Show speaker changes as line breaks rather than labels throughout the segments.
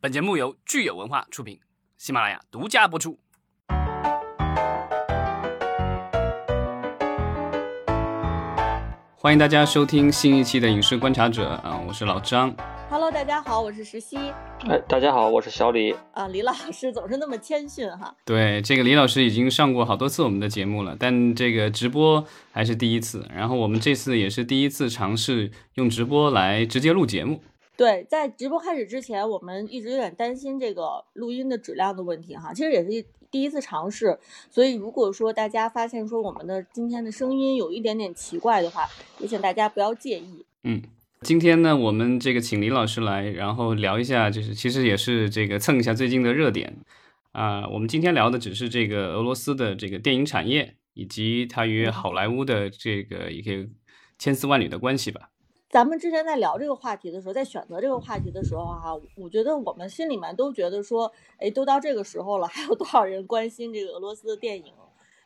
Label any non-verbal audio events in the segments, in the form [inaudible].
本节目由聚友文化出品，喜马拉雅独家播出。欢迎大家收听新一期的《影视观察者》啊，我是老张。
Hello，大家好，我是石溪。
哎，大家好，我是小李。
啊，李老师总是那么谦逊哈。
对，这个李老师已经上过好多次我们的节目了，但这个直播还是第一次。然后我们这次也是第一次尝试用直播来直接录节目。
对，在直播开始之前，我们一直有点担心这个录音的质量的问题哈。其实也是第一次尝试，所以如果说大家发现说我们的今天的声音有一点点奇怪的话，也请大家不要介意。
嗯，今天呢，我们这个请李老师来，然后聊一下，就是其实也是这个蹭一下最近的热点啊、我们今天聊的只是这个俄罗斯的这个电影产业以及它与好莱坞的这个一个千丝万缕的关系吧。
咱们之前在聊这个话题的时候，在选择这个话题的时候哈、我觉得我们心里面都觉得说，哎，都到这个时候了，还有多少人关心这个俄罗斯的电影？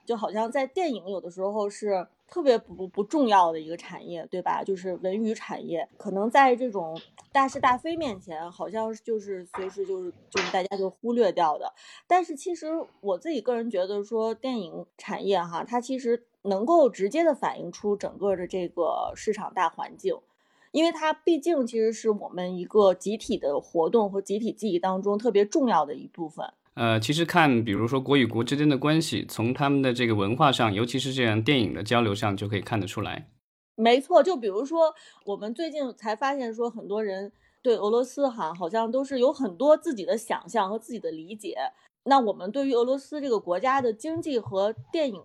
就好像在电影有的时候是特别不不重要的一个产业，对吧？就是文娱产业，可能在这种大是大非面前，好像就是随时就是就是大家就忽略掉的。但是其实我自己个人觉得说，电影产业哈，它其实能够直接的反映出整个的这个市场大环境。因为它毕竟其实是我们一个集体的活动和集体记忆当中特别重要的一部分。
呃，其实看，比如说国与国之间的关系，从他们的这个文化上，尤其是这样电影的交流上，就可以看得出来。
没错，就比如说我们最近才发现说，很多人对俄罗斯哈好像都是有很多自己的想象和自己的理解。那我们对于俄罗斯这个国家的经济和电影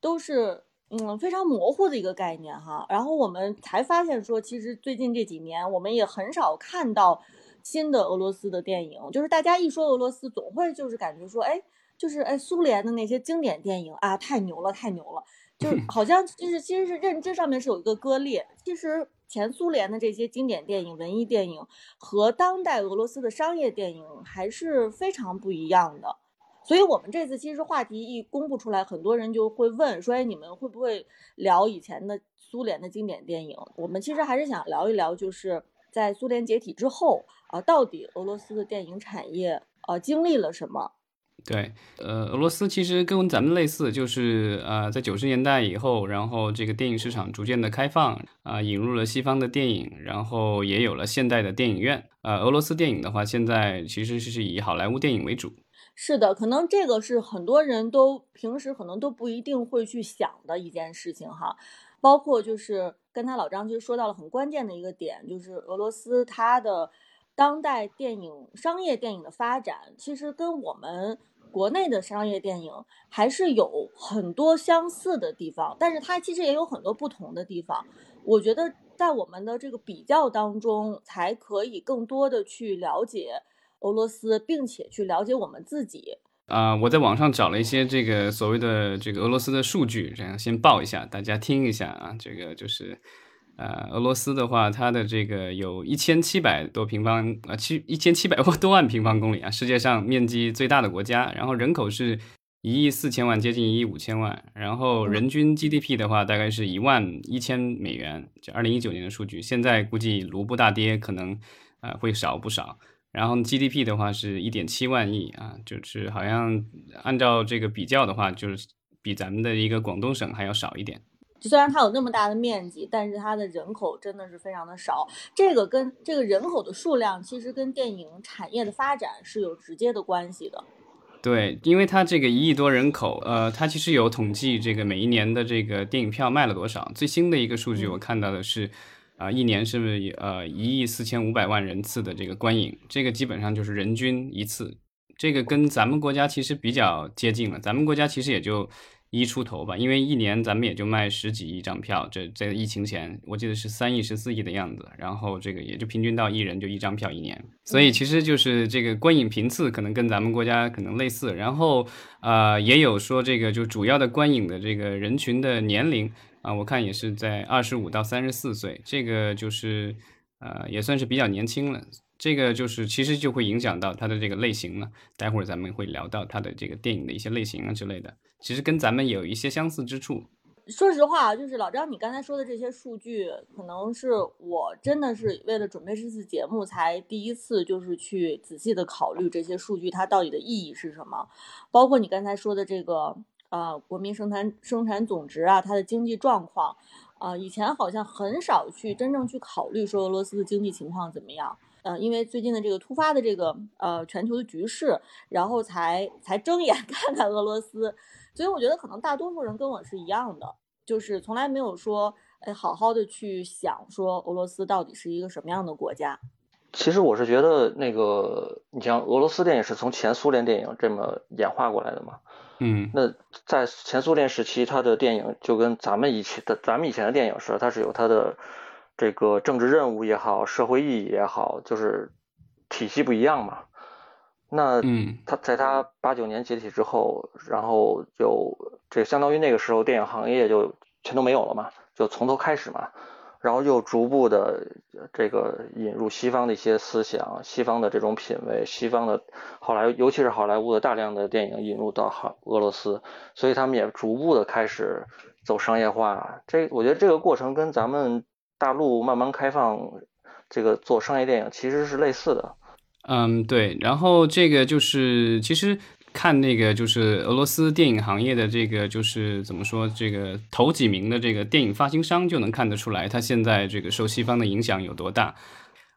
都是嗯非常模糊的一个概念哈。然后我们才发现说，其实最近这几年我们也很少看到新的俄罗斯的电影，就是大家一说俄罗斯，总会就是感觉说，哎，就是哎苏联的那些经典电影啊，太牛了，太牛了。就是好像就是其实是认知上面是有一个割裂。其实前苏联的这些经典电影、文艺电影和当代俄罗斯的商业电影还是非常不一样的。所以我们这次其实话题一公布出来，很多人就会问说：“哎，你们会不会聊以前的苏联的经典电影？”我们其实还是想聊一聊，就是在苏联解体之后啊，到底俄罗斯的电影产业呃经历了什么？
对，呃，俄罗斯其实跟咱们类似，就是呃，在九十年代以后，然后这个电影市场逐渐的开放啊、引入了西方的电影，然后也有了现代的电影院。呃，俄罗斯电影的话，现在其实是以好莱坞电影为主。
是的，可能这个是很多人都平时可能都不一定会去想的一件事情哈。包括就是跟他老张其实说到了很关键的一个点，就是俄罗斯它的当代电影、商业电影的发展，其实跟我们国内的商业电影还是有很多相似的地方，但是它其实也有很多不同的地方。我觉得在我们的这个比较当中，才可以更多的去了解俄罗斯，并且去了解我们自己。
啊、我在网上找了一些这个所谓的这个俄罗斯的数据，这样先报一下，大家听一下啊。这个就是，呃，俄罗斯的话，它的这个有一千七百多平方啊，七一千七百多万平方公里啊，世界上面积最大的国家，然后人口是一亿四千万，接近一亿五千万，然后人均 GDP 的话，大概是一万一千美元，就二零一九年的数据，现在估计卢布大跌，可能呃会少不少。然后 GDP 的话是一点七万亿啊，就是好像按照这个比较的话，就是比咱们的一个广东省还要少一点。
虽然它有那么大的面积，但是它的人口真的是非常的少。这个跟这个人口的数量，其实跟电影产业的发展是有直接的关系的。
对，因为它这个一亿多人口，呃，它其实有统计这个每一年的这个电影票卖了多少。最新的一个数据我看到的是，啊、一年是不是呃一亿四千五百万人次的这个观影，这个基本上就是人均一次，这个跟咱们国家其实比较接近了。咱们国家其实也就一出头吧，因为一年咱们也就卖十几亿张票，这在疫情前我记得是三亿、十四亿的样子，然后这个也就平均到一人就一张票一年，所以其实就是这个观影频次可能跟咱们国家可能类似，然后呃也有说这个就主要的观影的这个人群的年龄啊、我看也是在二十五到三十四岁，这个就是呃也算是比较年轻了。这个就是其实就会影响到它的这个类型了。待会儿咱们会聊到它的这个电影的一些类型啊之类的，其实跟咱们有一些相似之处。
说实话，就是老张，你刚才说的这些数据，可能是我真的是为了准备这次节目才第一次，就是去仔细的考虑这些数据它到底的意义是什么。包括你刚才说的这个，呃，国民生产生产总值啊，它的经济状况，啊，以前好像很少去真正去考虑说俄罗斯的经济情况怎么样。呃，因为最近的这个突发的这个呃全球的局势，然后才才睁眼 [laughs] 看看俄罗斯。所以我觉得可能大多数人跟我是一样的。就是从来没有说，哎，好好的去想说俄罗斯到底是一个什么样的国家。
其实我是觉得，那个你像俄罗斯电影是从前苏联电影这么演化过来的嘛。
嗯。
那在前苏联时期，它的电影就跟咱们以前的咱们以前的电影似的，它是有它的这个政治任务也好，社会意义也好，就是体系不一样嘛。那
嗯，
他在他八九年解体之后，然后就这相当于那个时候电影行业就全都没有了嘛，就从头开始嘛，然后又逐步的这个引入西方的一些思想、西方的这种品味、西方的好莱，尤其是好莱坞的大量的电影引入到好俄罗斯，所以他们也逐步的开始走商业化。这我觉得这个过程跟咱们大陆慢慢开放这个做商业电影其实是类似的。
嗯，对，然后这个就是其实看那个就是俄罗斯电影行业的这个就是怎么说，这个头几名的这个电影发行商就能看得出来，它现在这个受西方的影响有多大。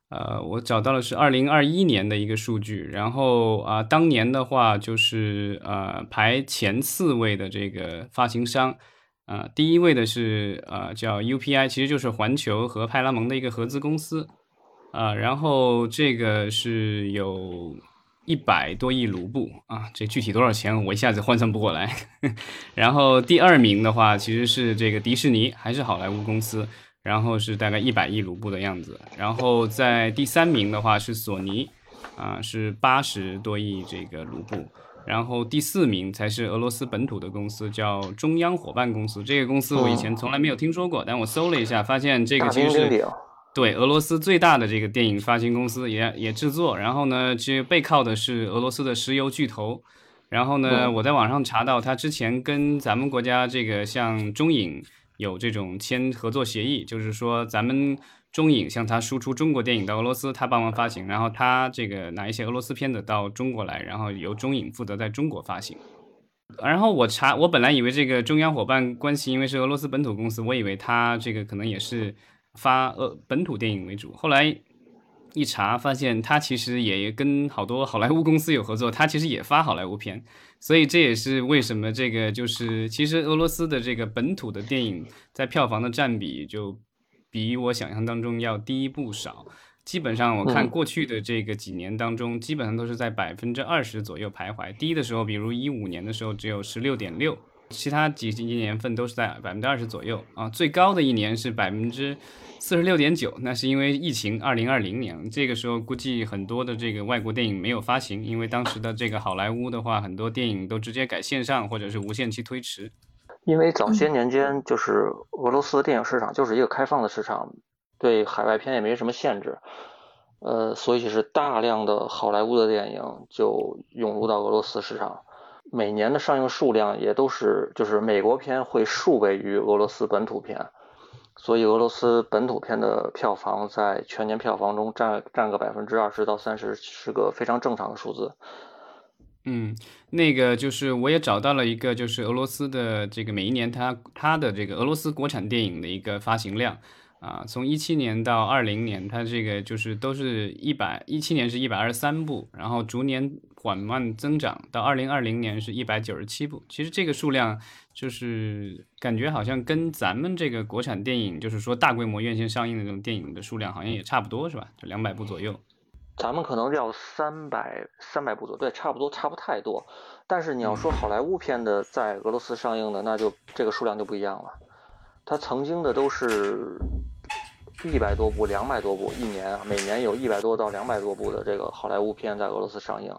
呃，我找到的是二零二一年的一个数据，然后啊，当年的话就是呃排前四位的这个发行商，啊，第一位的是呃叫 UPI，其实就是环球和派拉蒙的一个合资公司。啊，然后这个是有一百多亿卢布啊，这具体多少钱我一下子换算不过来。[laughs] 然后第二名的话其实是这个迪士尼，还是好莱坞公司，然后是大概一百亿卢布的样子。然后在第三名的话是索尼，啊是八十多亿这个卢布。然后第四名才是俄罗斯本土的公司，叫中央伙伴公司。这个公司我以前从来没有听说过，但我搜了一下，发现这个其实是。对，俄罗斯最大的这个电影发行公司也也制作，然后呢，其实背靠的是俄罗斯的石油巨头。然后呢，我在网上查到，他之前跟咱们国家这个像中影有这种签合作协议，就是说咱们中影向他输出中国电影到俄罗斯，他帮忙发行，然后他这个拿一些俄罗斯片子到中国来，然后由中影负责在中国发行。然后我查，我本来以为这个中央伙伴关系，因为是俄罗斯本土公司，我以为他这个可能也是。发呃本土电影为主，后来一查发现他其实也跟好多好莱坞公司有合作，他其实也发好莱坞片，所以这也是为什么这个就是其实俄罗斯的这个本土的电影在票房的占比就比我想象当中要低不少，基本上我看过去的这个几年当中，基本上都是在百分之二十左右徘徊，低的时候比如一五年的时候只有十六点六。其他几几年份都是在百分之二十左右啊，最高的一年是百分之四十六点九，那是因为疫情，二零二零年这个时候估计很多的这个外国电影没有发行，因为当时的这个好莱坞的话，很多电影都直接改线上或者是无限期推迟。
因为早些年间就是俄罗斯的电影市场就是一个开放的市场，对海外片也没什么限制，呃，所以是大量的好莱坞的电影就涌入到俄罗斯市场。每年的上映数量也都是，就是美国片会数倍于俄罗斯本土片，所以俄罗斯本土片的票房在全年票房中占占个百分之二十到三十，是个非常正常的数字。
嗯，那个就是我也找到了一个，就是俄罗斯的这个每一年它它的这个俄罗斯国产电影的一个发行量。啊，从一七年到二零年，它这个就是都是一百一七年是一百二十三部，然后逐年缓慢增长，到二零二零年是一百九十七部。其实这个数量就是感觉好像跟咱们这个国产电影，就是说大规模院线上映的这种电影的数量好像也差不多，是吧？就两百部左右。
咱们可能要三百三百部左右，对，差不多，差不太多。但是你要说好莱坞片的在俄罗斯上映的，那就这个数量就不一样了。它曾经的都是。一百多部、两百多部一年啊，每年有一百多到两百多部的这个好莱坞片在俄罗斯上映，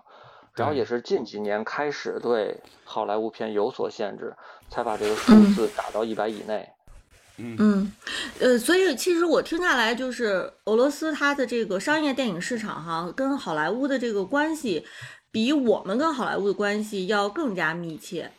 然后也是近几年开始对好莱坞片有所限制，才把这个数字打到一百以内。
嗯。
嗯，呃，所以其实我听下来就是俄罗斯它的这个商业电影市场哈，跟好莱坞的这个关系，比我们跟好莱坞的关系要更加密切。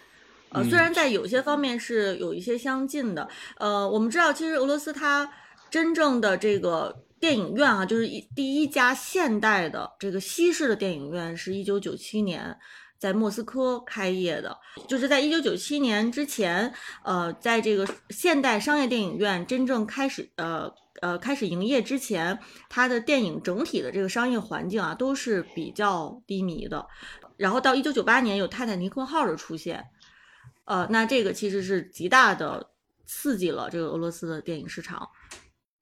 呃，虽然在有些方面是有一些相近的，呃，我们知道其实俄罗斯它真正的这个电影院啊，就是一第一家现代的这个西式的电影院是一九九七年。在莫斯科开业的，就是在一九九七年之前，呃，在这个现代商业电影院真正开始，呃呃开始营业之前，它的电影整体的这个商业环境啊都是比较低迷的。然后到一九九八年有泰坦尼克号的出现，呃，那这个其实是极大的刺激了这个俄罗斯的电影市场。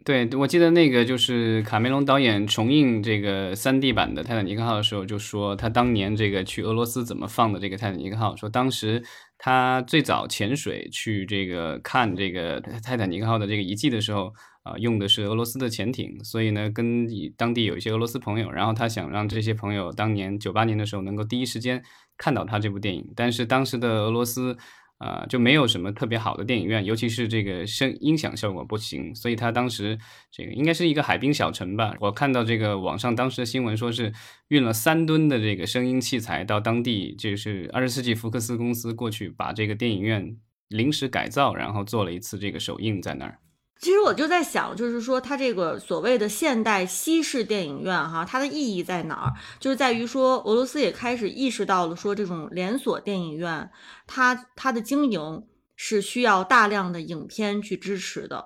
对，我记得那个就是卡梅隆导演重映这个三 D 版的《泰坦尼克号》的时候，就说他当年这个去俄罗斯怎么放的这个《泰坦尼克号》，说当时他最早潜水去这个看这个《泰坦尼克号》的这个遗迹的时候，啊，用的是俄罗斯的潜艇，所以呢，跟当地有一些俄罗斯朋友，然后他想让这些朋友当年九八年的时候能够第一时间看到他这部电影，但是当时的俄罗斯。啊，就没有什么特别好的电影院，尤其是这个声音响效果不行，所以他当时这个应该是一个海滨小城吧。我看到这个网上当时的新闻说是运了三吨的这个声音器材到当地，就是二十世纪福克斯公司过去把这个电影院临时改造，然后做了一次这个首映在那儿。
其实我就在想，就是说它这个所谓的现代西式电影院，哈，它的意义在哪儿？就是在于说，俄罗斯也开始意识到了，说这种连锁电影院，它它的经营是需要大量的影片去支持的，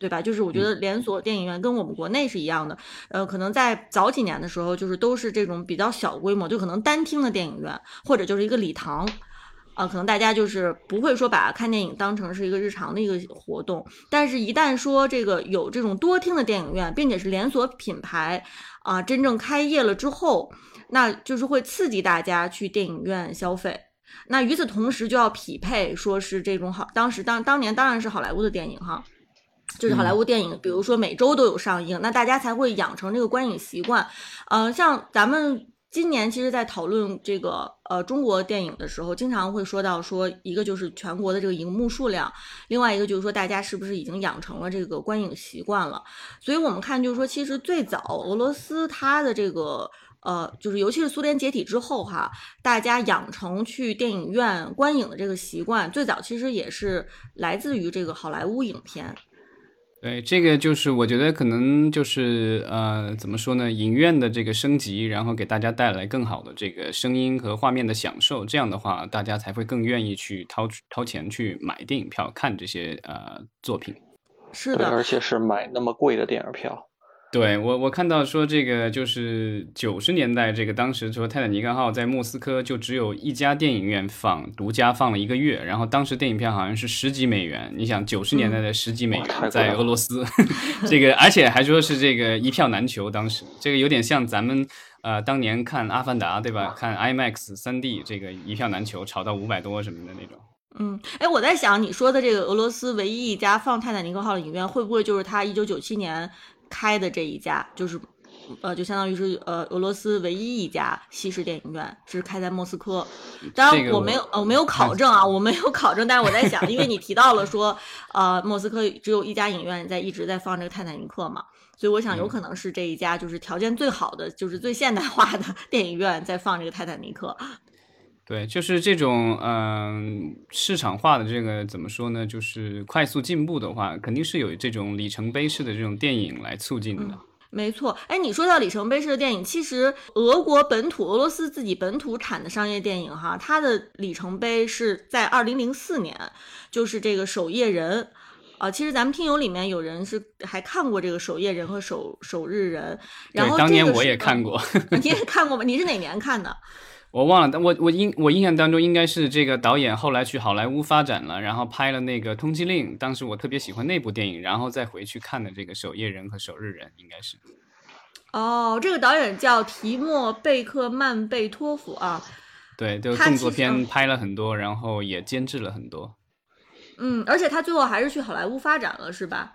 对吧？就是我觉得连锁电影院跟我们国内是一样的，呃，可能在早几年的时候，就是都是这种比较小规模，就可能单厅的电影院，或者就是一个礼堂。啊，可能大家就是不会说把看电影当成是一个日常的一个活动，但是，一旦说这个有这种多厅的电影院，并且是连锁品牌啊，真正开业了之后，那就是会刺激大家去电影院消费。那与此同时，就要匹配说是这种好，当时当当年当然是好莱坞的电影哈，就是好莱坞电影，比如说每周都有上映，那大家才会养成这个观影习惯。嗯，像咱们。今年其实，在讨论这个呃中国电影的时候，经常会说到说一个就是全国的这个荧幕数量，另外一个就是说大家是不是已经养成了这个观影习惯了。所以我们看就是说，其实最早俄罗斯它的这个呃，就是尤其是苏联解体之后哈，大家养成去电影院观影的这个习惯，最早其实也是来自于这个好莱坞影片。
对，这个就是我觉得可能就是呃，怎么说呢？影院的这个升级，然后给大家带来更好的这个声音和画面的享受，这样的话，大家才会更愿意去掏掏钱去买电影票看这些呃作品。
是的，
而且是买那么贵的电影票。
对我，我看到说这个就是九十年代，这个当时说《泰坦尼克号》在莫斯科就只有一家电影院放，独家放了一个月，然后当时电影票好像是十几美元。你想九十年代的十几美元，在俄罗斯，[laughs] 这个而且还说是这个一票难求。当时这个有点像咱们呃当年看《阿凡达》对吧？看 IMAX 三 D 这个一票难求，炒到五百多什么的那种。
嗯，哎，我在想你说的这个俄罗斯唯一一家放《泰坦尼克号》的影院，会不会就是他一九九七年？开的这一家就是，呃，就相当于是呃俄罗斯唯一一家西式电影院，是开在莫斯科。当然我没有，我没有考证啊，[laughs] 我没有考证。但是我在想，因为你提到了说，呃，莫斯科只有一家影院在一直在放这个《泰坦尼克》嘛，所以我想有可能是这一家就是条件最好的，就是最现代化的电影院在放这个《泰坦尼克》。
对，就是这种嗯市场化的这个怎么说呢？就是快速进步的话，肯定是有这种里程碑式的这种电影来促进的。
没错，哎，你说到里程碑式的电影，其实俄国本土、俄罗斯自己本土产的商业电影哈，它的里程碑是在二零零四年，就是这个《守夜人》啊。其实咱们听友里面有人是还看过这个《守夜人》和《守守日人》，然后
当年我也看过，[laughs]
你也看过吗？你是哪年看的？
我忘了，但我我印我印象当中应该是这个导演后来去好莱坞发展了，然后拍了那个《通缉令》，当时我特别喜欢那部电影，然后再回去看的这个《守夜人》和《守日人》，应该是。
哦，这个导演叫提莫贝克曼贝托夫啊。
对，就动作片拍了很多，然后也监制了很多。
嗯，而且他最后还是去好莱坞发展了，是吧？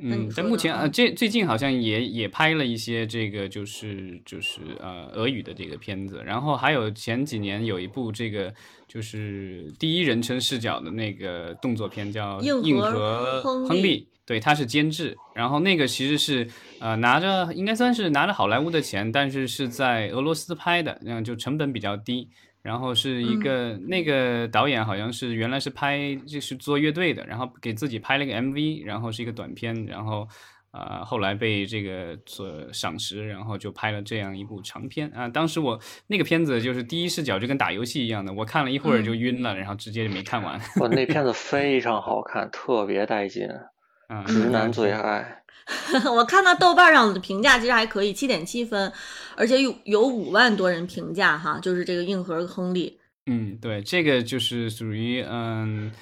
嗯，在目前啊，这最近好像也也拍了一些这个，就是就是呃俄语的这个片子，然后还有前几年有一部这个就是第一人称视角的那个动作片叫《硬核亨利》，对，他是监制，然后那个其实是呃拿着应该算是拿着好莱坞的钱，但是是在俄罗斯拍的，那样就成本比较低。然后是一个那个导演好像是原来是拍就是做乐队的，然后给自己拍了一个 MV，然后是一个短片，然后。啊，后来被这个所赏识，然后就拍了这样一部长片啊。当时我那个片子就是第一视角就跟打游戏一样的，我看了一会儿就晕了，然后直接就没看完。
哇，那片子 [laughs] 非常好看，特别带劲，直男最爱。[laughs]
我看到豆瓣上的评价其实还可以，七点七分，而且有有五万多人评价哈，就是这个硬核亨利。
嗯，对，这个就是属于嗯。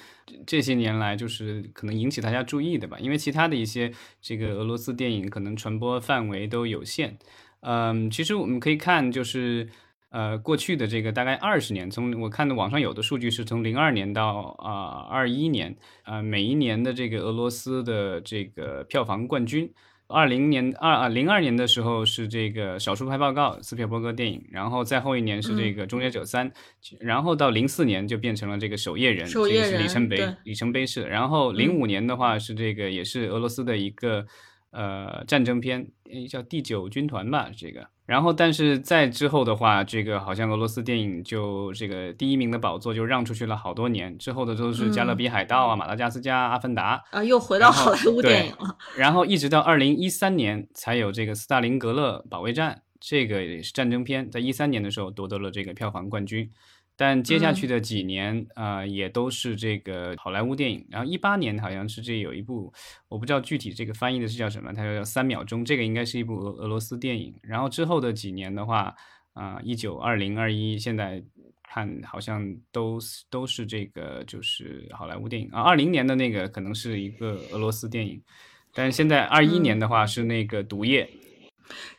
这些年来，就是可能引起大家注意的吧，因为其他的一些这个俄罗斯电影可能传播范围都有限。嗯，其实我们可以看，就是呃过去的这个大概二十年，从我看的网上有的数据是从零二年到啊二一年，呃每一年的这个俄罗斯的这个票房冠军。二零年二啊零二年的时候是这个《少数派报告》斯皮尔伯格电影，然后再后一年是这个《终结者三》，然后到零四年就变成了这个《守夜人》，这个是里程碑里程碑式。然后零五年的话是这个也是俄罗斯的一个呃战争片，叫《第九军团》吧，这个。然后，但是在之后的话，这个好像俄罗斯电影就这个第一名的宝座就让出去了好多年。之后的都是《加勒比海盗》啊，《马达加斯加》、《阿凡达》
啊，又回到好莱坞电影了。
然后一直到二零一三年才有这个《斯大林格勒保卫战》，这个也是战争片，在一三年的时候夺得了这个票房冠军。但接下去的几年啊，也都是这个好莱坞电影。然后一八年好像是这有一部，我不知道具体这个翻译的是叫什么，它叫三秒钟，这个应该是一部俄俄罗斯电影。然后之后的几年的话，啊，一九、二零、二一，现在看好像都都是这个就是好莱坞电影啊。二零年的那个可能是一个俄罗斯电影，但是现在二一年的话是那个毒液。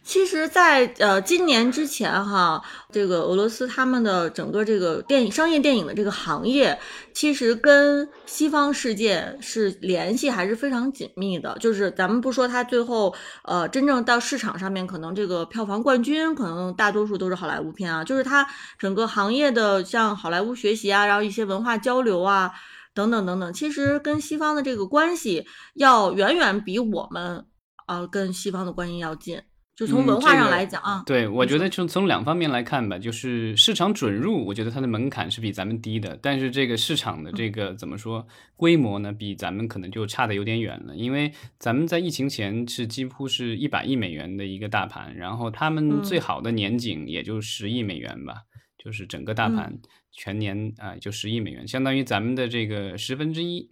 其实，在呃今年之前哈，这个俄罗斯他们的整个这个电影商业电影的这个行业，其实跟西方世界是联系还是非常紧密的。就是咱们不说它最后呃真正到市场上面，可能这个票房冠军可能大多数都是好莱坞片啊，就是它整个行业的像好莱坞学习啊，然后一些文化交流啊等等等等，其实跟西方的这个关系要远远比我们啊跟西方的关系要近。就从文化上来讲啊，
对我觉得从从两方面来看吧，就是市场准入，我觉得它的门槛是比咱们低的，但是这个市场的这个怎么说规模呢，比咱们可能就差的有点远了。因为咱们在疫情前是几乎是一百亿美元的一个大盘，然后他们最好的年景也就十亿美元吧，就是整个大盘全年啊就十亿美元，相当于咱们的这个十分之一。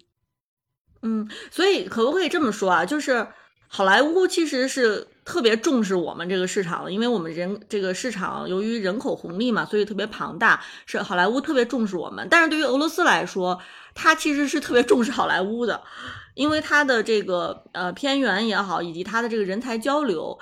嗯，所以可不可以这么说啊？就是好莱坞其实是。特别重视我们这个市场的，因为我们人这个市场由于人口红利嘛，所以特别庞大，是好莱坞特别重视我们。但是对于俄罗斯来说，它其实是特别重视好莱坞的，因为它的这个呃偏远也好，以及它的这个人才交流，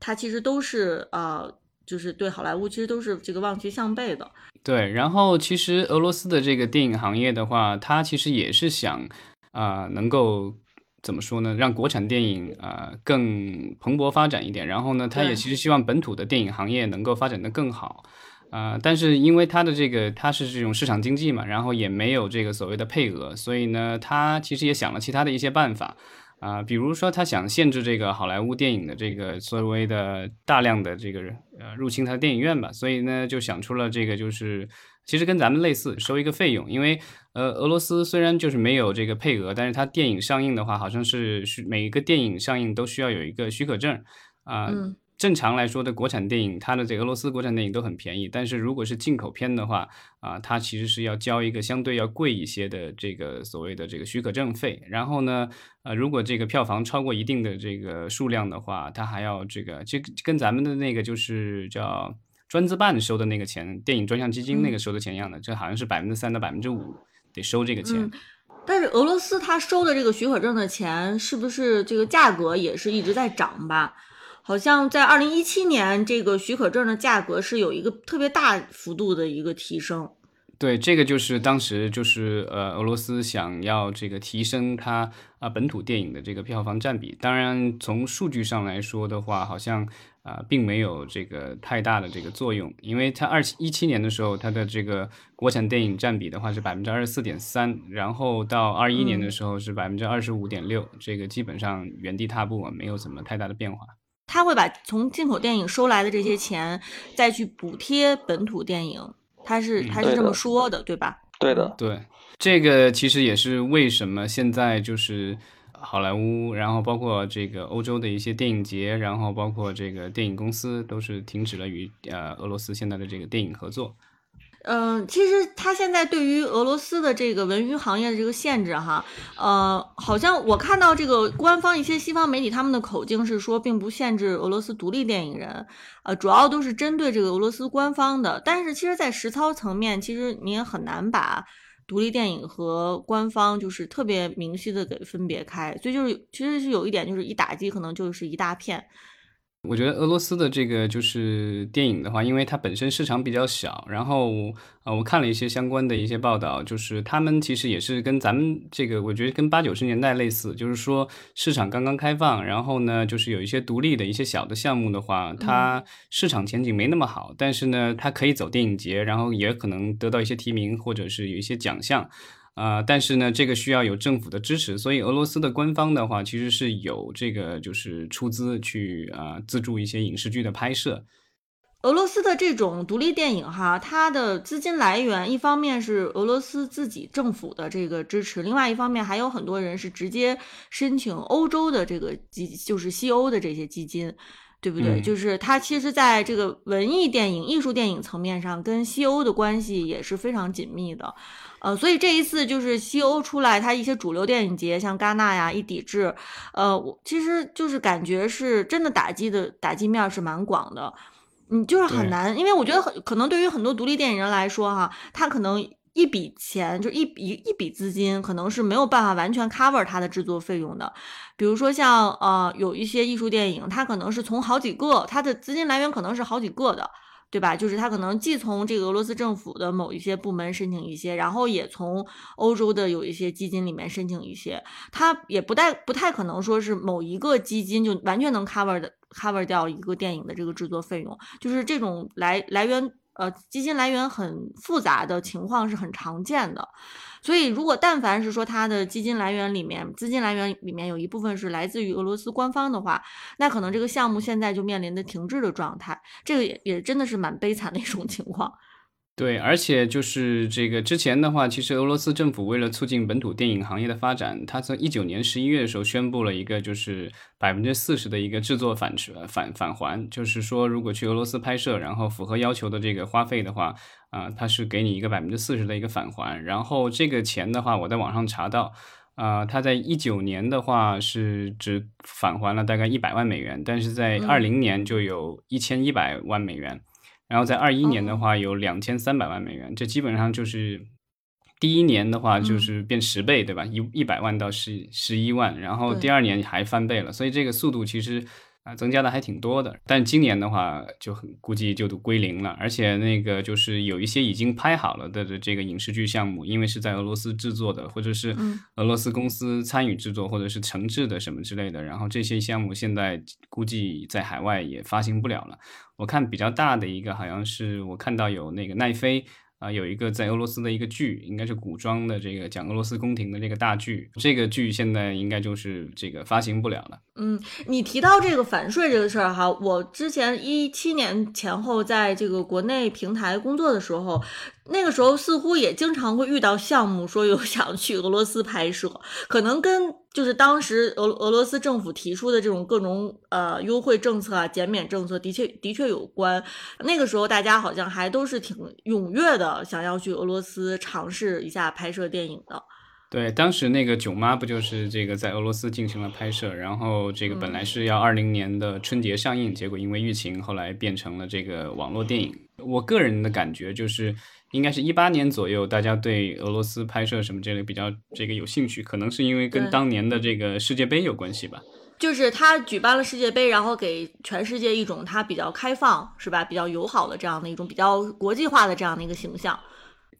它其实都是呃，就是对好莱坞其实都是这个望其项背的。
对，然后其实俄罗斯的这个电影行业的话，它其实也是想啊能够。怎么说呢？让国产电影啊更蓬勃发展一点，然后呢，他也其实希望本土的电影行业能够发展的更好，啊，但是因为他的这个他是这种市场经济嘛，然后也没有这个所谓的配额，所以呢，他其实也想了其他的一些办法，啊，比如说他想限制这个好莱坞电影的这个所谓的大量的这个呃入侵他的电影院吧，所以呢，就想出了这个就是。其实跟咱们类似，收一个费用，因为呃，俄罗斯虽然就是没有这个配额，但是它电影上映的话，好像是是每一个电影上映都需要有一个许可证啊。正常来说的国产电影，它的这俄罗斯国产电影都很便宜，但是如果是进口片的话啊，它其实是要交一个相对要贵一些的这个所谓的这个许可证费。然后呢，呃，如果这个票房超过一定的这个数量的话，它还要这个，这跟咱们的那个就是叫。专资办收的那个钱，电影专项基金那个收的钱一样的，这好像是百分之三到百分之五得收这个钱。
但是俄罗斯他收的这个许可证的钱，是不是这个价格也是一直在涨吧？好像在二零一七年，这个许可证的价格是有一个特别大幅度的一个提升。
对，这个就是当时就是呃，俄罗斯想要这个提升它啊本土电影的这个票房占比。当然，从数据上来说的话，好像。啊，并没有这个太大的这个作用，因为它二一七年的时候，它的这个国产电影占比的话是百分之二十四点三，然后到二一年的时候是百分之二十五点六，这个基本上原地踏步啊，没有什么太大的变化。
他会把从进口电影收来的这些钱再去补贴本土电影，他是他是这么说的，对吧？
对的，
对，这个其实也是为什么现在就是好莱坞，然后包括这个欧洲的一些电影节，然后包括这个电影公司都是停止了与呃俄罗斯现在的这个电影合作。
嗯，其实他现在对于俄罗斯的这个文娱行业的这个限制，哈，呃，好像我看到这个官方一些西方媒体他们的口径是说，并不限制俄罗斯独立电影人，呃，主要都是针对这个俄罗斯官方的。但是其实，在实操层面，其实你也很难把独立电影和官方就是特别明晰的给分别开。所以就是其实是有一点，就是一打击可能就是一大片。
我觉得俄罗斯的这个就是电影的话，因为它本身市场比较小，然后呃，我看了一些相关的一些报道，就是他们其实也是跟咱们这个，我觉得跟八九十年代类似，就是说市场刚刚开放，然后呢，就是有一些独立的一些小的项目的话，它市场前景没那么好，但是呢，它可以走电影节，然后也可能得到一些提名或者是有一些奖项。啊，但是呢，这个需要有政府的支持，所以俄罗斯的官方的话，其实是有这个就是出资去啊资助一些影视剧的拍摄。
俄罗斯的这种独立电影哈，它的资金来源一方面是俄罗斯自己政府的这个支持，另外一方面还有很多人是直接申请欧洲的这个基，就是西欧的这些基金。对不对？就是它其实在这个文艺电影、艺术电影层面上，跟西欧的关系也是非常紧密的。呃，所以这一次就是西欧出来，它一些主流电影节，像戛纳呀，一抵制，呃，我其实就是感觉是真的打击的打击面是蛮广的。嗯，就是很难，因为我觉得很可能对于很多独立电影人来说，哈，他可能。一笔钱就一笔一笔资金，可能是没有办法完全 cover 它的制作费用的。比如说像呃有一些艺术电影，它可能是从好几个，它的资金来源可能是好几个的，对吧？就是他可能既从这个俄罗斯政府的某一些部门申请一些，然后也从欧洲的有一些基金里面申请一些，他也不太不太可能说是某一个基金就完全能 cover 的 cover 掉一个电影的这个制作费用，就是这种来来源。呃，基金来源很复杂的情况是很常见的，所以如果但凡是说它的基金来源里面，资金来源里面有一部分是来自于俄罗斯官方的话，那可能这个项目现在就面临的停滞的状态，这个也也真的是蛮悲惨的一种情况。
对，而且就是这个之前的话，其实俄罗斯政府为了促进本土电影行业的发展，它从一九年十一月的时候宣布了一个就是百分之四十的一个制作返返返还，就是说如果去俄罗斯拍摄，然后符合要求的这个花费的话，啊，它是给你一个百分之四十的一个返还。然后这个钱的话，我在网上查到，啊，他在一九年的话是只返还了大概一百万美元，但是在二零年就有一千一百万美元。然后在二一年的话有两千三百万美元，这基本上就是第一年的话就是变十倍，对吧？一一百万到十十一万，然后第二年还翻倍了，所以这个速度其实。啊，增加的还挺多的，但今年的话就很估计就都归零了。而且那个就是有一些已经拍好了的的这个影视剧项目，因为是在俄罗斯制作的，或者是俄罗斯公司参与制作，或者是承制的什么之类的，然后这些项目现在估计在海外也发行不了了。我看比较大的一个好像是我看到有那个奈飞。啊，有一个在俄罗斯的一个剧，应该是古装的这个讲俄罗斯宫廷的这个大剧，这个剧现在应该就是这个发行不了了。
嗯，你提到这个反税这个事儿哈，我之前一七年前后在这个国内平台工作的时候。那个时候似乎也经常会遇到项目说有 [laughs] 想去俄罗斯拍摄，可能跟就是当时俄俄罗斯政府提出的这种各种呃优惠政策啊、减免政策的确的确有关。那个时候大家好像还都是挺踊跃的，想要去俄罗斯尝试一下拍摄电影的。
对，当时那个《囧妈》不就是这个在俄罗斯进行了拍摄，然后这个本来是要二零年的春节上映，结果因为疫情，后来变成了这个网络电影。我个人的感觉就是。应该是一八年左右，大家对俄罗斯拍摄什么这类比较这个有兴趣，可能是因为跟当年的这个世界杯有关系吧。
就是他举办了世界杯，然后给全世界一种他比较开放，是吧？比较友好的这样的一种比较国际化的这样的一个形象。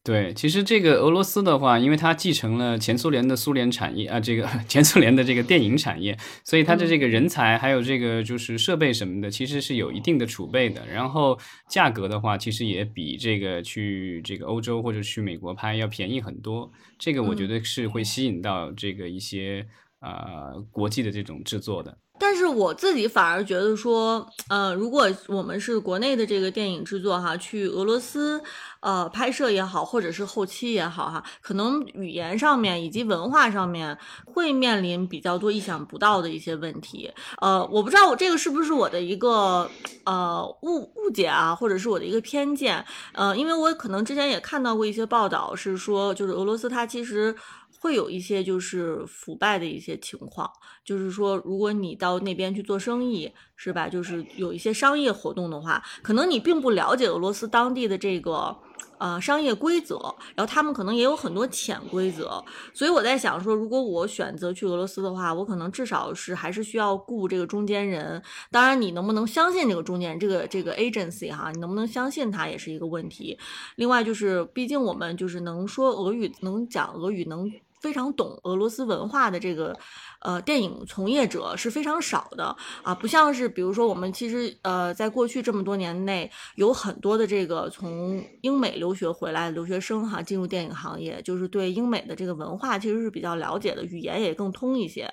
对，其实这个俄罗斯的话，因为它继承了前苏联的苏联产业啊，这个 [laughs] 前苏联的这个电影产业，所以它的这个人才还有这个就是设备什么的，其实是有一定的储备的。然后价格的话，其实也比这个去这个欧洲或者去美国拍要便宜很多。这个我觉得是会吸引到这个一些呃国际的这种制作的。
但是我自己反而觉得说，呃，如果我们是国内的这个电影制作哈，去俄罗斯，呃，拍摄也好，或者是后期也好哈，可能语言上面以及文化上面会面临比较多意想不到的一些问题。呃，我不知道我这个是不是我的一个呃误误解啊，或者是我的一个偏见。呃，因为我可能之前也看到过一些报道，是说就是俄罗斯它其实。会有一些就是腐败的一些情况，就是说，如果你到那边去做生意，是吧？就是有一些商业活动的话，可能你并不了解俄罗斯当地的这个呃商业规则，然后他们可能也有很多潜规则。所以我在想说，如果我选择去俄罗斯的话，我可能至少是还是需要雇这个中间人。当然，你能不能相信这个中间，这个这个 agency 哈，你能不能相信他也是一个问题。另外就是，毕竟我们就是能说俄语、能讲俄语、能。非常懂俄罗斯文化的这个，呃，电影从业者是非常少的啊，不像是比如说我们其实呃，在过去这么多年内，有很多的这个从英美留学回来的留学生哈，进入电影行业，就是对英美的这个文化其实是比较了解的，语言也更通一些，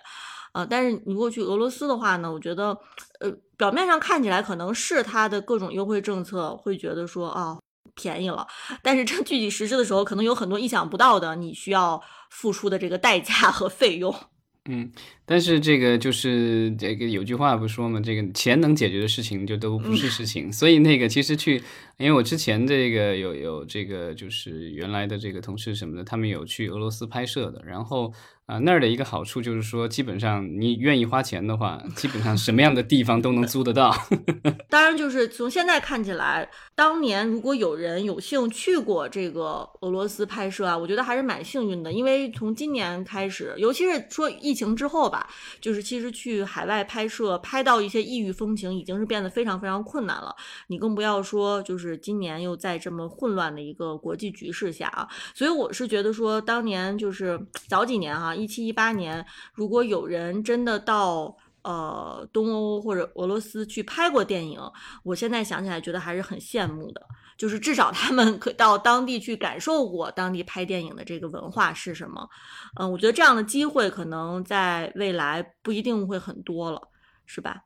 啊，但是你如果去俄罗斯的话呢，我觉得，呃，表面上看起来可能是它的各种优惠政策，会觉得说啊。便宜了，但是真具体实施的时候，可能有很多意想不到的你需要付出的这个代价 [laughs] 和费用。
嗯，但是这个就是这个有句话不说嘛，这个钱能解决的事情就都不是事情。所以那个其实去，因为我之前这个有有这个就是原来的这个同事什么的，他们有去俄罗斯拍摄的，然后。啊，那儿的一个好处就是说，基本上你愿意花钱的话，基本上什么样的地方都能租得到。[laughs]
当然，就是从现在看起来，当年如果有人有幸去过这个俄罗斯拍摄啊，我觉得还是蛮幸运的。因为从今年开始，尤其是说疫情之后吧，就是其实去海外拍摄，拍到一些异域风情，已经是变得非常非常困难了。你更不要说，就是是今年又在这么混乱的一个国际局势下啊。所以我是觉得说，当年就是早几年哈。一七一八年，如果有人真的到呃东欧或者俄罗斯去拍过电影，我现在想起来觉得还是很羡慕的。就是至少他们可到当地去感受过当地拍电影的这个文化是什么。嗯，我觉得这样的机会可能在未来不一定会很多了，是吧？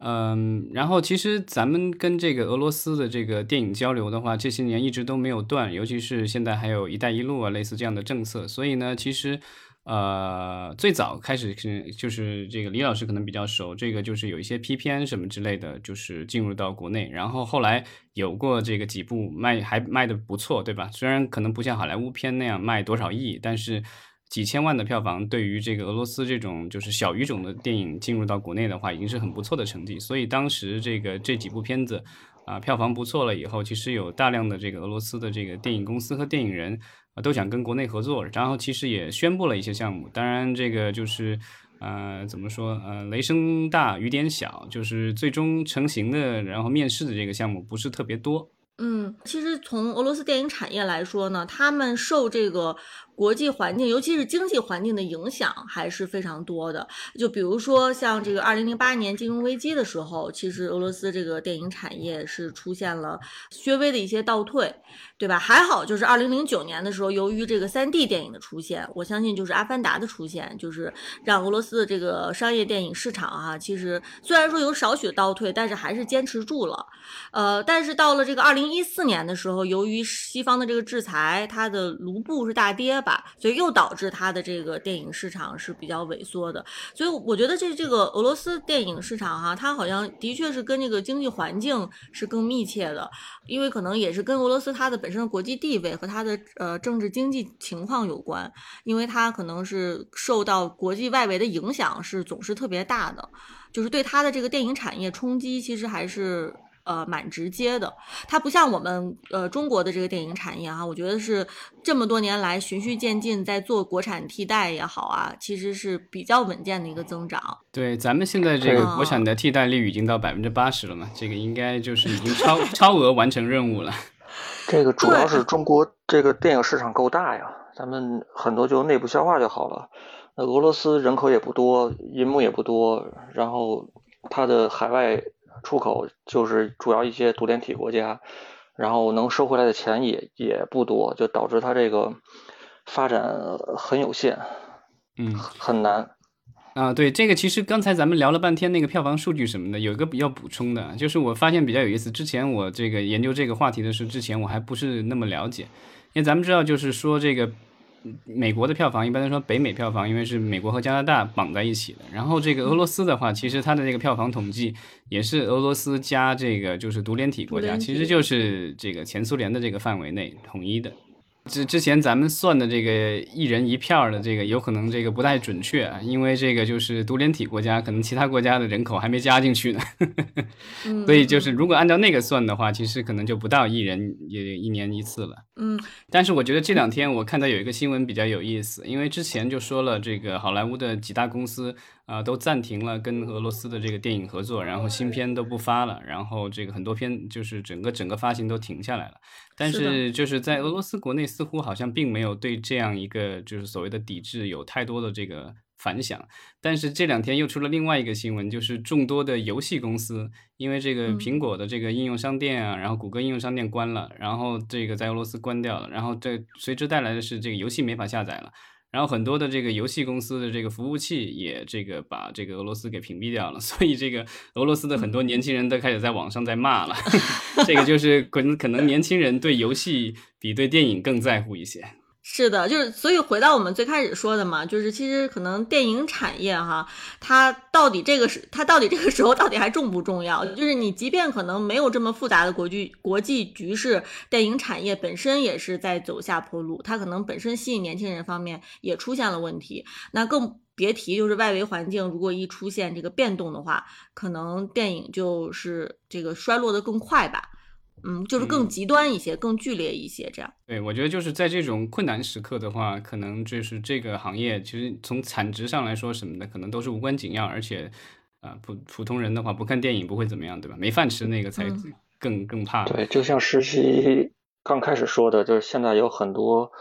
嗯，然后其实咱们跟这个俄罗斯的这个电影交流的话，这些年一直都没有断，尤其是现在还有一带一路啊类似这样的政策，所以呢，其实。呃，最早开始是就是这个李老师可能比较熟，这个就是有一些 P 片什么之类的，就是进入到国内，然后后来有过这个几部卖还卖的不错，对吧？虽然可能不像好莱坞片那样卖多少亿，但是几千万的票房对于这个俄罗斯这种就是小语种的电影进入到国内的话，已经是很不错的成绩。所以当时这个这几部片子啊票房不错了以后，其实有大量的这个俄罗斯的这个电影公司和电影人。啊，都想跟国内合作，然后其实也宣布了一些项目。当然，这个就是，呃，怎么说？呃，雷声大雨点小，就是最终成型的，然后面试的这个项目不是特别多。
嗯，其实从俄罗斯电影产业来说呢，他们受这个。国际环境，尤其是经济环境的影响还是非常多的。就比如说，像这个二零零八年金融危机的时候，其实俄罗斯这个电影产业是出现了略微的一些倒退，对吧？还好，就是二零零九年的时候，由于这个三 D 电影的出现，我相信就是《阿凡达》的出现，就是让俄罗斯的这个商业电影市场啊，其实虽然说有少许倒退，但是还是坚持住了。呃，但是到了这个二零一四年的时候，由于西方的这个制裁，它的卢布是大跌吧。所以又导致它的这个电影市场是比较萎缩的，所以我觉得这这个俄罗斯电影市场哈，它好像的确是跟这个经济环境是更密切的，因为可能也是跟俄罗斯它的本身的国际地位和它的呃政治经济情况有关，因为它可能是受到国际外围的影响是总是特别大的，就是对它的这个电影产业冲击其实还是。呃，蛮直接的，它不像我们呃中国的这个电影产业哈，我觉得是这么多年来循序渐进在做国产替代也好啊，其实是比较稳健的一个增长。
对，咱们现在这个国产的替代率已经到百分之八十了嘛，这个应该就是已经超 [laughs] 超额完成任务了。
这个主要是中国这个电影市场够大呀，咱们很多就内部消化就好了。那俄罗斯人口也不多，银幕也不多，然后它的海外。出口就是主要一些独联体国家，然后能收回来的钱也也不多，就导致它这个发展很有限，
嗯，
很难。
啊，对这个，其实刚才咱们聊了半天那个票房数据什么的，有一个比较补充的，就是我发现比较有意思。之前我这个研究这个话题的时候，之前我还不是那么了解，因为咱们知道，就是说这个美国的票房，一般来说北美票房，因为是美国和加拿大绑在一起的。然后这个俄罗斯的话，其实它的这个票房统计也是俄罗斯加这个就是独联体国家，其实就是这个前苏联的这个范围内统一的。之之前咱们算的这个一人一票的这个有可能这个不太准确，因为这个就是独联体国家，可能其他国家的人口还没加进去呢，[laughs] 所以就是如果按照那个算的话，其实可能就不到一人也一年一次了。
嗯，
但是我觉得这两天我看到有一个新闻比较有意思，因为之前就说了这个好莱坞的几大公司。啊，都暂停了跟俄罗斯的这个电影合作，然后新片都不发了，然后这个很多片就是整个整个发行都停下来了。但是就是在俄罗斯国内，似乎好像并没有对这样一个就是所谓的抵制有太多的这个反响。但是这两天又出了另外一个新闻，就是众多的游戏公司因为这个苹果的这个应用商店啊，然后谷歌应用商店关了，然后这个在俄罗斯关掉了，然后这随之带来的是这个游戏没法下载了。然后很多的这个游戏公司的这个服务器也这个把这个俄罗斯给屏蔽掉了，[laughs] 所以这个俄罗斯的很多年轻人都开始在网上在骂了。[laughs] 这个就是可能可能年轻人对游戏比对电影更在乎一些。
是的，就是所以回到我们最开始说的嘛，就是其实可能电影产业哈，它到底这个是它到底这个时候到底还重不重要？就是你即便可能没有这么复杂的国际国际局势，电影产业本身也是在走下坡路，它可能本身吸引年轻人方面也出现了问题，那更别提就是外围环境如果一出现这个变动的话，可能电影就是这个衰落的更快吧。嗯，就是更极端一些，更剧烈一些，这样。
对，我觉得就是在这种困难时刻的话，可能就是这个行业，其实从产值上来说什么的，可能都是无关紧要，而且，啊，普普通人的话不看电影不会怎么样，对吧？没饭吃那个才更更怕。
对，就像实习刚开始说的，就是现在有很多。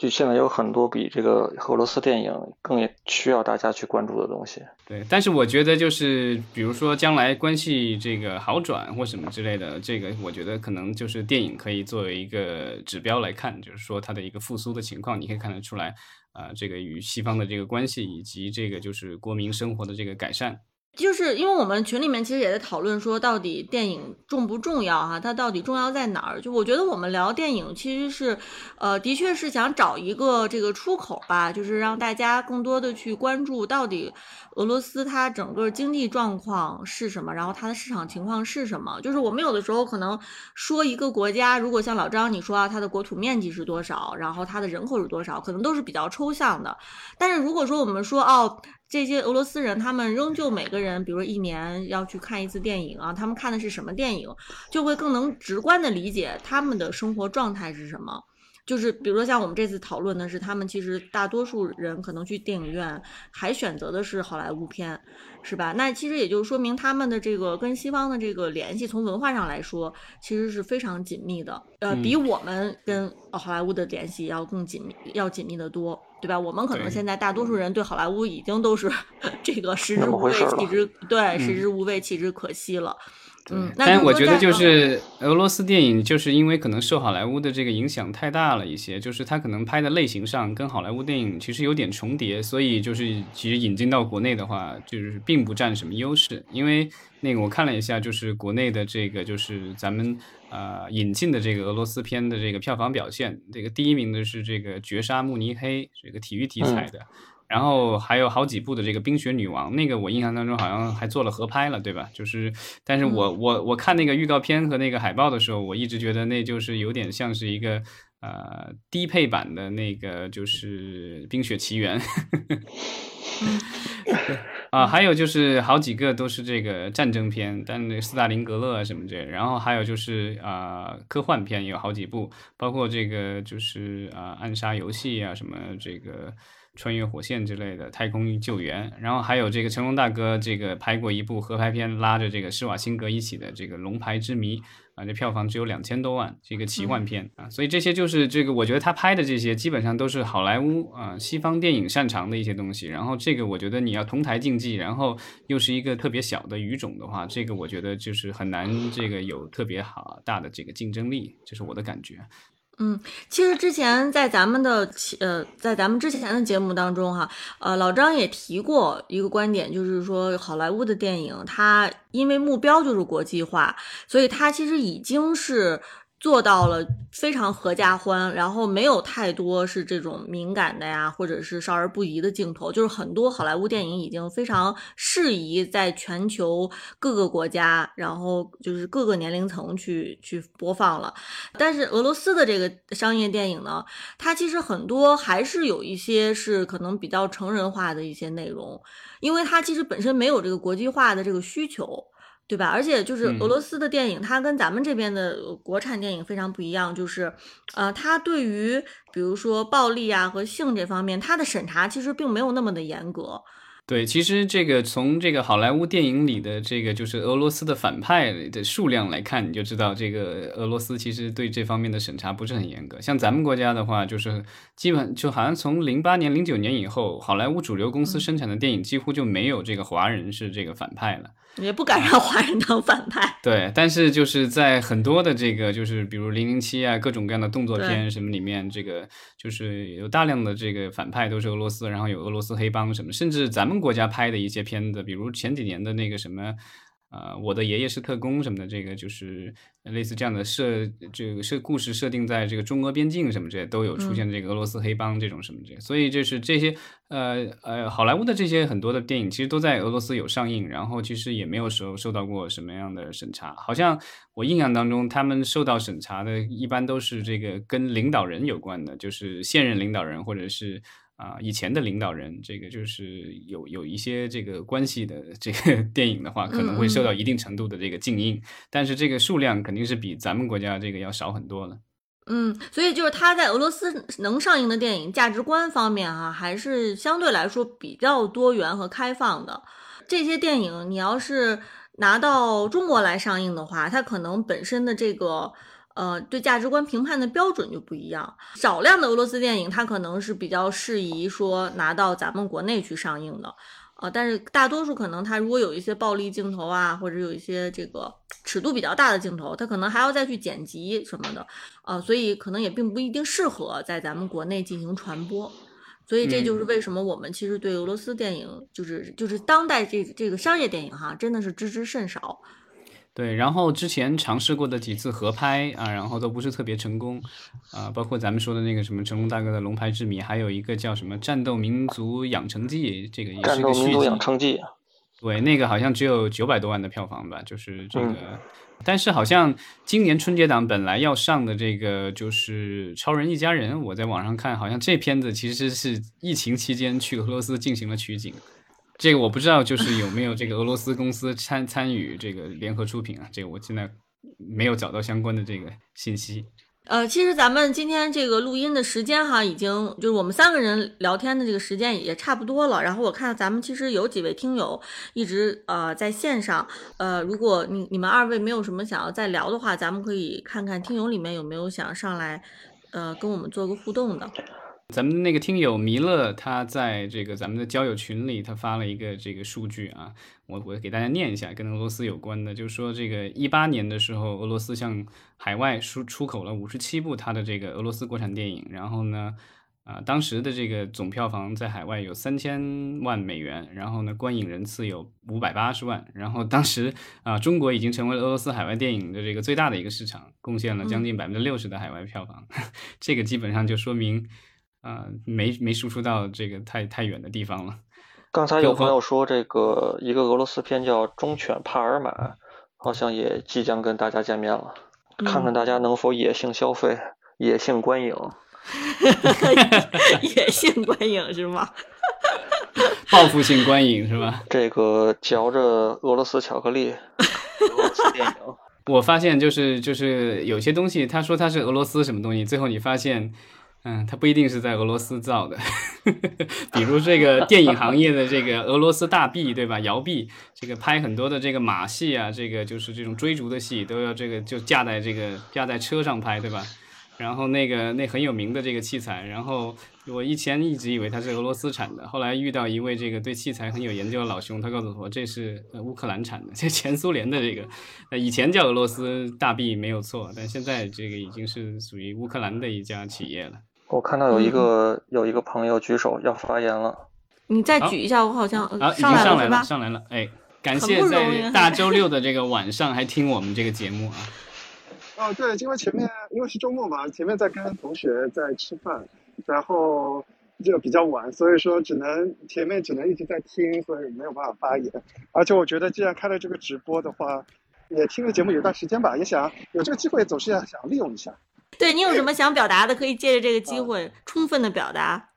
就现在有很多比这个俄罗斯电影更需要大家去关注的东西。
对，但是我觉得就是，比如说将来关系这个好转或什么之类的，这个我觉得可能就是电影可以作为一个指标来看，就是说它的一个复苏的情况，你可以看得出来，啊，这个与西方的这个关系以及这个就是国民生活的这个改善。
就是因为我们群里面其实也在讨论说，到底电影重不重要哈？它到底重要在哪儿？就我觉得我们聊电影其实是，呃，的确是想找一个这个出口吧，就是让大家更多的去关注到底俄罗斯它整个经济状况是什么，然后它的市场情况是什么。就是我们有的时候可能说一个国家，如果像老张你说啊，它的国土面积是多少，然后它的人口是多少，可能都是比较抽象的。但是如果说我们说哦。这些俄罗斯人，他们仍旧每个人，比如说一年要去看一次电影啊，他们看的是什么电影，就会更能直观的理解他们的生活状态是什么。就是比如说像我们这次讨论的是，他们其实大多数人可能去电影院还选择的是好莱坞片，是吧？那其实也就说明他们的这个跟西方的这个联系，从文化上来说，其实是非常紧密的，呃，比我们跟好莱坞的联系要更紧密，要紧密的多。对吧？我们可能现在大多数人对好莱坞已经都是 [laughs] 这个食之无味，弃之对食之无味，弃之可惜了。嗯，
但是我觉得就是俄罗斯电影，就是因为可能受好莱坞的这个影响太大了一些，就是它可能拍的类型上跟好莱坞电影其实有点重叠，所以就是其实引进到国内的话，就是并不占什么优势。因为那个我看了一下，就是国内的这个就是咱们呃引进的这个俄罗斯片的这个票房表现，这个第一名的是这个《绝杀慕尼黑》，这个体育题材的。然后还有好几部的这个《冰雪女王》，那个我印象当中好像还做了合拍了，对吧？就是，但是我我我看那个预告片和那个海报的时候，我一直觉得那就是有点像是一个呃低配版的那个就是《冰雪奇缘》。[laughs] 啊，还有就是好几个都是这个战争片，但那斯大林格勒啊什么这，然后还有就是啊科幻片也有好几部，包括这个就是啊暗杀游戏啊什么这个。穿越火线之类的太空救援，然后还有这个成龙大哥这个拍过一部合拍片，拉着这个施瓦辛格一起的这个《龙牌之谜》啊，这票房只有两千多万，是一个奇幻片啊，所以这些就是这个，我觉得他拍的这些基本上都是好莱坞啊西方电影擅长的一些东西。然后这个我觉得你要同台竞技，然后又是一个特别小的语种的话，这个我觉得就是很难这个有特别好大的这个竞争力，这是我的感觉。
嗯，其实之前在咱们的呃，在咱们之前的节目当中哈，呃，老张也提过一个观点，就是说好莱坞的电影，它因为目标就是国际化，所以它其实已经是。做到了非常合家欢，然后没有太多是这种敏感的呀，或者是少儿不宜的镜头，就是很多好莱坞电影已经非常适宜在全球各个国家，然后就是各个年龄层去去播放了。但是俄罗斯的这个商业电影呢，它其实很多还是有一些是可能比较成人化的一些内容，因为它其实本身没有这个国际化的这个需求。对吧？而且就是俄罗斯的电影，它跟咱们这边的国产电影非常不一样，就是，呃，它对于比如说暴力啊和性这方面，它的审查其实并没有那么的严格。
对，其实这个从这个好莱坞电影里的这个就是俄罗斯的反派的数量来看，你就知道这个俄罗斯其实对这方面的审查不是很严格。像咱们国家的话，就是基本就好像从零八年、零九年以后，好莱坞主流公司生产的电影几乎就没有这个华人是这个反派了。
也不敢让华人当反派。
对，但是就是在很多的这个，就是比如零零七啊，各种各样的动作片什么里面，这个就是有大量的这个反派都是俄罗斯，然后有俄罗斯黑帮什么，甚至咱们国家拍的一些片子，比如前几年的那个什么。呃，我的爷爷是特工什么的，这个就是类似这样的设，这个设故事设定在这个中俄边境什么这些都有出现这个俄罗斯黑帮这种什么这，所以就是这些呃呃好莱坞的这些很多的电影其实都在俄罗斯有上映，然后其实也没有受受到过什么样的审查，好像我印象当中他们受到审查的一般都是这个跟领导人有关的，就是现任领导人或者是。啊，以前的领导人，这个就是有有一些这个关系的这个 [laughs] 电影的话，可能会受到一定程度的这个禁映，但是这个数量肯定是比咱们国家这个要少很多了。
嗯，所以就是他在俄罗斯能上映的电影价值观方面哈，还是相对来说比较多元和开放的。这些电影你要是拿到中国来上映的话，它可能本身的这个。呃，对价值观评判的标准就不一样。少量的俄罗斯电影，它可能是比较适宜说拿到咱们国内去上映的，呃，但是大多数可能它如果有一些暴力镜头啊，或者有一些这个尺度比较大的镜头，它可能还要再去剪辑什么的，呃，所以可能也并不一定适合在咱们国内进行传播。所以这就是为什么我们其实对俄罗斯电影，就是就是当代这这个商业电影哈，真的是知之甚少。
对，然后之前尝试过的几次合拍啊，然后都不是特别成功，啊，包括咱们说的那个什么成龙大哥的《龙牌之谜》，还有一个叫什么《战斗民族养成记》，这个也是个续集。
养成记。
对，那个好像只有九百多万的票房吧，就是这个。但是好像今年春节档本来要上的这个就是《超人一家人》，我在网上看，好像这片子其实是疫情期间去俄罗斯进行了取景。这个我不知道，就是有没有这个俄罗斯公司参参与这个联合出品啊？这个我现在没有找到相关的这个信息。
呃，其实咱们今天这个录音的时间哈，已经就是我们三个人聊天的这个时间也差不多了。然后我看咱们其实有几位听友一直呃在线上，呃，如果你你们二位没有什么想要再聊的话，咱们可以看看听友里面有没有想上来呃跟我们做个互动的。
咱们那个听友弥勒，他在这个咱们的交友群里，他发了一个这个数据啊，我我给大家念一下，跟俄罗斯有关的，就是说这个一八年的时候，俄罗斯向海外出出口了五十七部他的这个俄罗斯国产电影，然后呢，啊，当时的这个总票房在海外有三千万美元，然后呢，观影人次有五百八十万，然后当时啊，中国已经成为了俄罗斯海外电影的这个最大的一个市场，贡献了将近百分之六十的海外票房，[laughs] 这个基本上就说明。啊，没没输出到这个太太远的地方了。
刚才有朋友说，这个一个俄罗斯片叫《忠犬帕尔马》，好像也即将跟大家见面了，看看大家能否野性消费、野性观影。[laughs]
野性观影是吗？[laughs]
报复性观影是吧？
这个嚼着俄罗斯巧克力，[laughs] 俄罗斯电影。
我发现就是就是有些东西，他说他是俄罗斯什么东西，最后你发现。嗯，它不一定是在俄罗斯造的，[laughs] 比如这个电影行业的这个俄罗斯大臂，对吧？摇臂，这个拍很多的这个马戏啊，这个就是这种追逐的戏，都要这个就架在这个架在车上拍，对吧？然后那个那很有名的这个器材，然后我以前一直以为它是俄罗斯产的，后来遇到一位这个对器材很有研究的老兄，他告诉我这是乌克兰产的，这前苏联的这个，呃以前叫俄罗斯大臂没有错，但现在这个已经是属于乌克兰的一家企业了。
我看到有一个有一个朋友举手要发言了，
你再举一下，我好像
啊，已经上来
了，
上来了，哎，感谢在大周六的这个晚上还听我们这个节目啊。[laughs]
哦，对，因为前面因为是周末嘛，前面在跟同学在吃饭，然后就比较晚，所以说只能前面只能一直在听，所以没有办法发言。而且我觉得既然开了这个直播的话，也听了节目有段时间吧，也想有这个机会总是要想利用一下。[laughs]
对你有什么想表达的，可以借着这个机会充分的表达。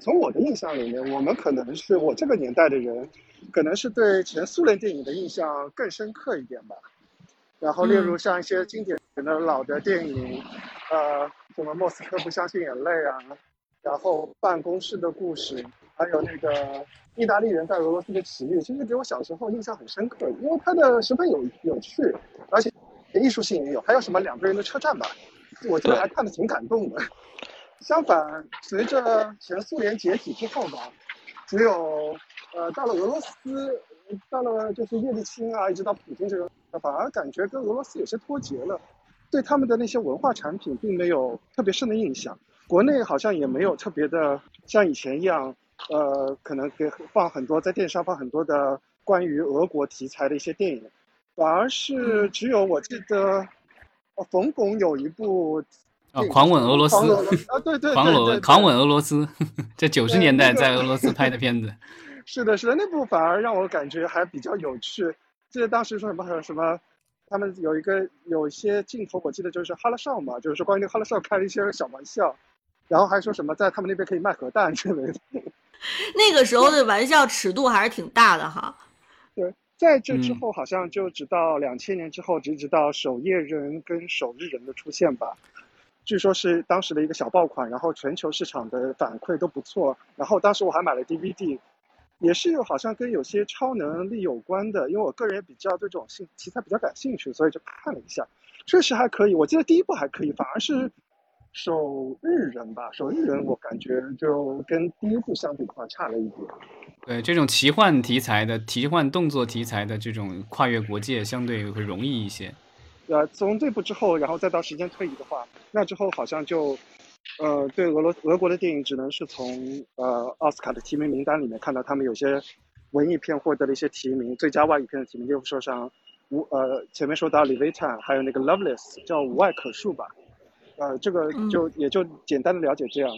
从我的印象里面，我们可能是我这个年代的人，可能是对前苏联电影的印象更深刻一点吧。然后，例如像一些经典的老的电影，呃，什么《莫斯科不相信眼泪》啊，然后《办公室的故事》，还有那个意大利人在俄罗斯的奇遇，其实给我小时候印象很深刻，因为它的十分有有趣，而且艺术性也有。还有什么两个人的车站吧，我觉得还看得挺感动的。相反，随着前苏联解体之后吧，只有呃，到了俄罗斯，到了就是叶利钦啊，一直到普京这个。反而感觉跟俄罗斯有些脱节了，对他们的那些文化产品并没有特别深的印象。国内好像也没有特别的像以前一样，呃，可能给放很多在电视上放很多的关于俄国题材的一些电影，反而是只有我记得，冯巩有一部
啊，《狂吻俄罗斯》
啊，对对，
狂吻狂吻俄罗斯，这九十年代在俄罗斯拍的片子。[laughs]
是的，是的，那部反而让我感觉还比较有趣。记得当时说什么什么，他们有一个有一些镜头，我记得就是哈拉少嘛，就是关于哈拉少开了一些小玩笑，然后还说什么在他们那边可以卖核弹之类的。[laughs]
那个时候的玩笑尺度还是挺大的哈。
对，在这之后好像就直到两千年之后，直直到守夜人跟守日人的出现吧，据说是当时的一个小爆款，然后全球市场的反馈都不错，然后当时我还买了 DVD。也是有好像跟有些超能力有关的，因为我个人也比较对这种兴题材比较感兴趣，所以就看了一下，确实还可以。我记得第一部还可以，反而是守日人吧，守日人我感觉就跟第一部相比的话差了一点。
对这种奇幻题材的、奇幻动作题材的这种跨越国界，相对会容易一些。
呃，从这部之后，然后再到时间推移的话，那之后好像就。呃，对俄罗俄国的电影，只能是从呃奥斯卡的提名名单里面看到他们有些文艺片获得了一些提名，最佳外语片的提名，例如说像无呃前面说到《李维坦》，还有那个《Loveless》，叫无爱可恕吧。呃，这个就也就简单的了解这样。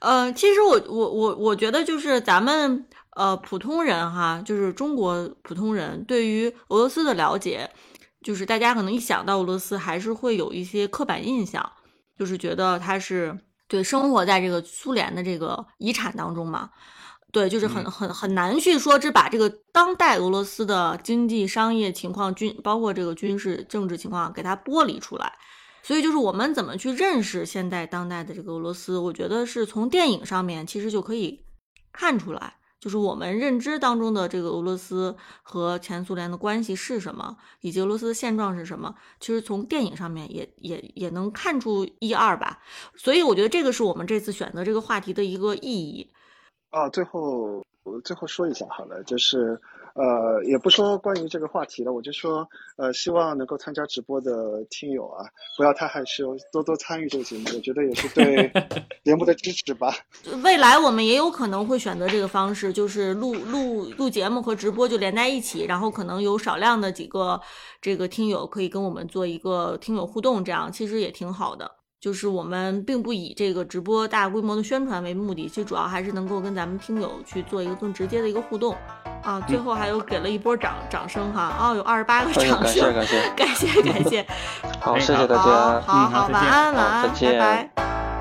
呃，其实我我我我觉得就是咱们呃普通人哈，就是中国普通人对于俄罗斯的了解，就是大家可能一想到俄罗斯，还是会有一些刻板印象。就是觉得他是对生活在这个苏联的这个遗产当中嘛，对，就是很很很难去说这把这个当代俄罗斯的经济商业情况军包括这个军事政治情况给它剥离出来，所以就是我们怎么去认识现代当代的这个俄罗斯，我觉得是从电影上面其实就可以看出来。就是我们认知当中的这个俄罗斯和前苏联的关系是什么，以及俄罗斯的现状是什么，其实从电影上面也也也能看出一二吧。所以我觉得这个是我们这次选择这个话题的一个意义。
啊，最后我最后说一下好了，就是。呃，也不说关于这个话题了，我就说，呃，希望能够参加直播的听友啊，不要太害羞，多多参与这个节目，我觉得也是对 [laughs] 节目的支持吧。
未来我们也有可能会选择这个方式，就是录录录节目和直播就连在一起，然后可能有少量的几个这个听友可以跟我们做一个听友互动，这样其实也挺好的。就是我们并不以这个直播大规模的宣传为目的，其实主要还是能够跟咱们听友去做一个更直接的一个互动啊。最后还有给了一波掌掌声哈，哦，有二十八个掌声，[laughs]
感谢
感谢感谢感谢。[laughs]
好，谢谢大家，
好好晚安晚安，拜拜。